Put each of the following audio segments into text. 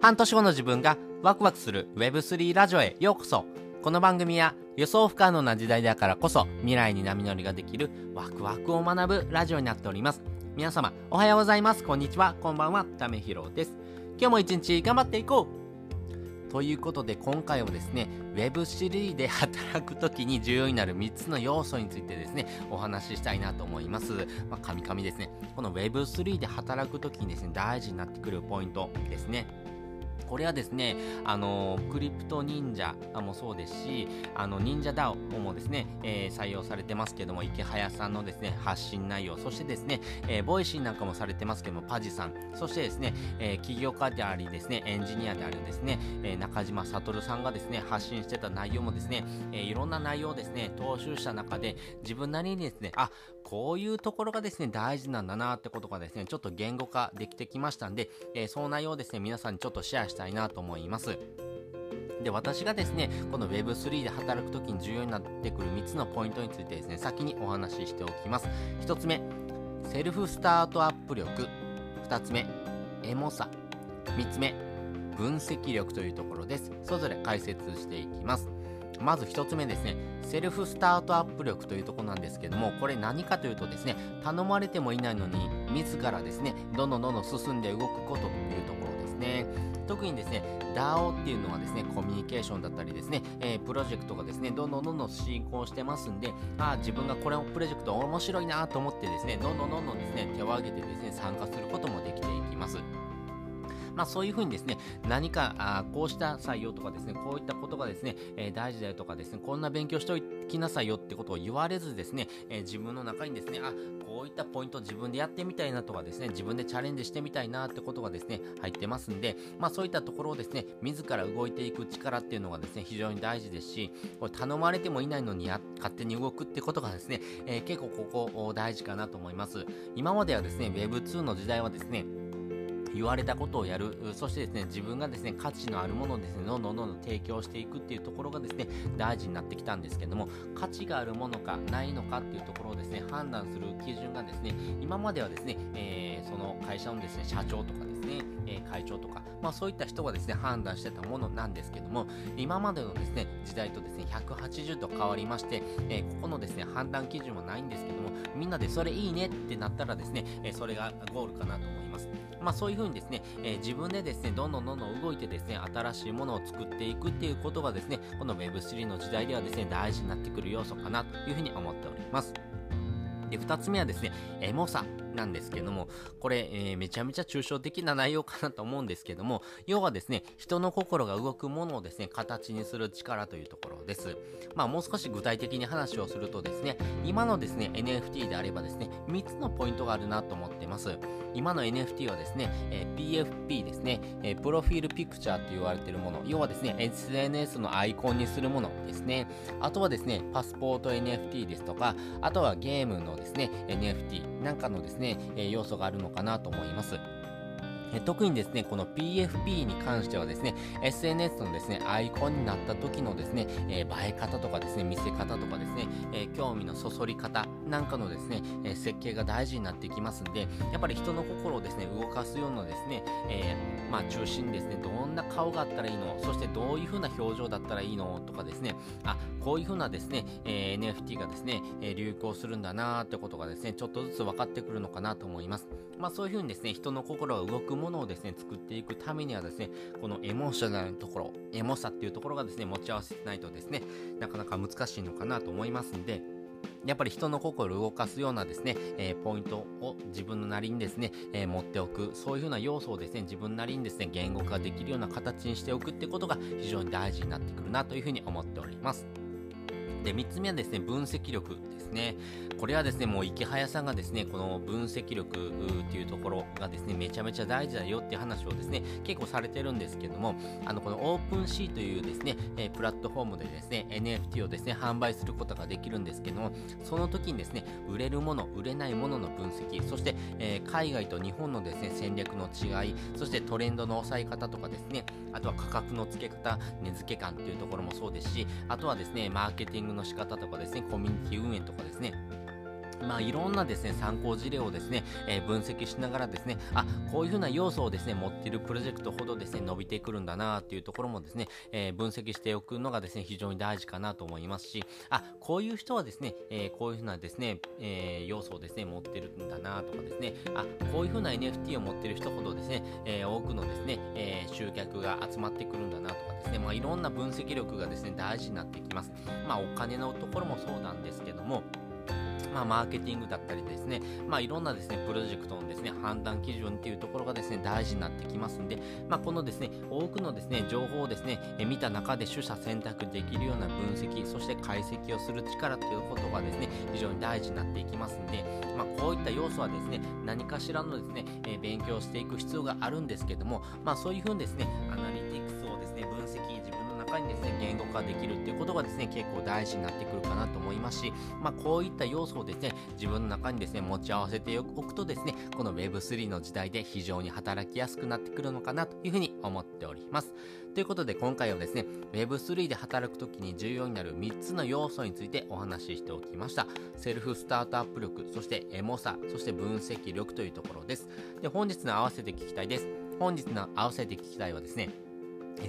半年後の自分がワクワクする Web3 ラジオへようこそ。この番組は予想不可能な時代だからこそ未来に波乗りができるワクワクを学ぶラジオになっております。皆様おはようございます。こんにちは。こんばんは。ためひろです。今日も一日頑張っていこう。ということで今回はですね Web3 で働く時に重要になる3つの要素についてですねお話ししたいなと思います。まあ、神々ですね。この Web3 で働く時にですね大事になってくるポイントですね。これはですね、あの CryptoNinja もそうですし、あの忍者 DAO もですね、えー、採用されてますけども、イケハヤさんのですね、発信内容、そしてですね、えー、 Voicy なんかもされてますけども、パジさん、そしてですね、えー、起業家でありですね、エンジニアであるですね、え中島聡さんがですね、発信してた内容もですね、えいろんな内容をですね、踏襲した中で、自分なりにですね、あ、こういうところがですね、大事なんだなってことがですね、ちょっと言語化できてきましたんで、えその内容をですね、皆さんにちょっとシェアしたいなと思います。で、私がですね、この Web3 で働くときに重要になってくる3つのポイントについてですね、先にお話ししておきます。1つ目、セルフスタートアップ力。2つ目、エモさ。3つ目、分析力というところです。それぞれ解説していきます。まず1つ目ですね、セルフスタートアップ力というところなんですけども、これ何かというとですね、頼まれてもいないのに、自らですね、どんどんどんどん進んで動くことというところですね。特にですね、DAO っていうのはですね、コミュニケーションだったりですね、えー、プロジェクトがですね、どんどんどんどん進行してますんで、あ自分がこれをプロジェクト面白いなと思ってですね、どんどんどんどんですね、手を挙げてですね、参加することもできていきます。まあ、そういうふうにですね、何かあこうした採用とかですね、こういったことがですね、えー、大事だよとかですね、こんな勉強しておきなさいよってことを言われずですね、えー、自分の中にですね、あ、こういったポイント自分でやってみたいなとかですね、自分でチャレンジしてみたいなってことがですね、入ってますんで、まあそういったところをですね、自ら動いていく力っていうのがですね、非常に大事ですし、これ頼まれてもいないのにや勝手に動くってことがですね、えー、結構ここ大事かなと思います。今まではですね、Web2 の時代はですね、言われたことをやる、そしてですね、自分がですね、価値のあるものをですね、どんどんどんどん提供していくっていうところがですね、大事になってきたんですけども、価値があるものかないのかっていうところをですね、判断する基準がですね、今まではですね、えー、その会社のですね、社長とかですね、えー、会長とか、まあそういった人がですね、判断してたものなんですけども、今までのですね、時代とですね、180度変わりまして、えー、ここのですね、判断基準はないんですけども、みんなでそれいいねってなったらですね、えそれがゴールかなと思います。まあそういうふうにですね、え自分でですね、どんどんどんどん動いてですね、新しいものを作っていくっていうことがですね、この Web3 の時代ではですね、大事になってくる要素かなというふうに思っております。で、二つ目はですね、エモさなんですけども、これ、えー、めちゃめちゃ抽象的な内容かなと思うんですけども、要はですね、人の心が動くものをですね、形にする力というところです。まあ、もう少し具体的に話をするとですね、今のですね、NFT であればですね、3つのポイントがあるなと思ってます。今の NFT はですね、えー、PFP ですね、えー、プロフィールピクチャーと言われているもの、要はですね、SNS のアイコンにするものですね。あとはですね、パスポート NFT ですとか、あとはゲームのですね、NFT なんかのですね、え、要素があるのかなと思います。え特にですね、この PFP に関してはですね、SNS のですね、アイコンになった時のですね、えー、映え方とかですね、見せ方とかですね、えー、興味のそそり方なんかのですね、えー、設計が大事になってきますんで、やっぱり人の心をですね、動かすようなですね、えまあ中心にですね、どんな顔があったらいいの、そしてどういう風な表情だったらいいのとかですね、あ、こういう風なですね、え NFT がですね、え流行するんだなーってことがですね、ちょっとずつ分かってくるのかなと思います。まあそういう風にですね、人の心が動くものをですね、作っていくためにはですね、このエモーショナルなところ、エモさっていうところがですね、持ち合わせてないとですね、なかなか難しいのかなと思いますんで、やっぱり人の心を動かすようなですね、えー、ポイントを自分のなりにですね、えー、持っておく、そういうふうな要素をですね、自分なりにですね、言語化できるような形にしておくってことが非常に大事になってくるなというふうに思っております。で、3つ目はですね、分析力ですね。これはですね、もう池早さんがですね、この分析力っていうところがですね、めちゃめちゃ大事だよっていう話をですね、結構されてるんですけども、あの、このオープンシーというですね、え、プラットフォームでですね、NFT をですね、販売することができるんですけども、その時にですね、売れるもの、売れないものの分析、そして、えー、海外と日本のですね、戦略の違い、そしてトレンドの抑え方とかですね、あとは価格の付け方、値付け感っていうところもそうですし、あとはですね、マーケティングの仕方とかですね、コミュニティ運営とかですね、まあ、いろんなですね、参考事例をですね、えー、分析しながらですね、あ、こういうふうな要素をですね、持っているプロジェクトほどですね、伸びてくるんだなっていうところもですね、えー、分析しておくのがですね、非常に大事かなと思いますし、あ、こういう人はですね、えー、こういうふうなですね、え要素をですね、持ってるんだなとかですね、あ、こういうふうな NFT を持ってる人ほどですね、え多くのですね、え集客が集まってくるんだなとかですね、まあ、いろんな分析力がですね、大事になってきます。まあ、お金のところもそうなんですけども、まあ、マーケティングだったりですね、まあ、いろんなですね、プロジェクトのですね、判断基準っていうところがですね、大事になってきますんで、まあ、このですね、多くのですね、情報をですね、え見た中で取捨選択できるような分析、そして解析をする力ということがですね、非常に大事になっていきますんで、まあ、こういった要素はですね、何かしらのですね、え勉強していく必要があるんですけども、まあ、そういうふうにですね、アナリティクスを、にですね、言語化できるっていうことがですね、結構大事になってくるかなと思いますし、まあ、こういった要素をですね、自分の中にですね、持ち合わせておくとですね、この Web3 の時代で非常に働きやすくなってくるのかなというふうに思っております。ということで今回はですね、Web3 で働くときに重要になる3つの要素についてお話ししておきました。セルフスタートアップ力、そしてエモさ、そして分析力というところです。で、本日の合わせて聞きたいです。本日の合わせて聞きたいはですね、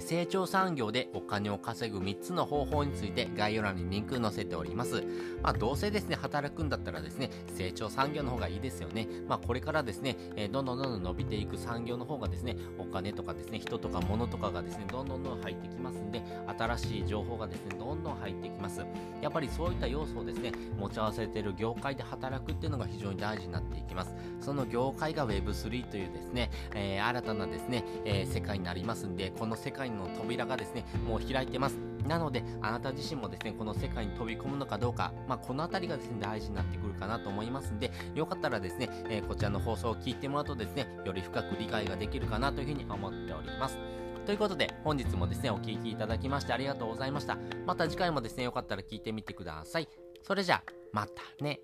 成長産業でお金を稼ぐ3つの方法について概要欄にリンク載せております。まあ、どうせですね、働くんだったらですね、成長産業の方がいいですよね。まあ、これからですね、えー、どんどんどんどん伸びていく産業の方がですね、お金とかですね、人とか物とかがですね、どんどんどん入ってきますんで、新しい情報がですね、どんどん入ってきます。やっぱりそういった要素をですね、持ち合わせている業界で働くっていうのが非常に大事になっていきます。その業界が Web3 というですね、えー、新たなですね、えー、世界になりますんで、この世界の扉がですね、もう開いてます。なので、あなた自身もですね、この世界に飛び込むのかどうか、まあ、このあたりがですね、大事になってくるかなと思いますんで、よかったらですね、えー、こちらの放送を聞いてもらうとですね、より深く理解ができるかなというふうに思っております。ということで、本日もですね、お聴きいただきましてありがとうございました。また次回もですね、よかったら聞いてみてください。それじゃあ、またね。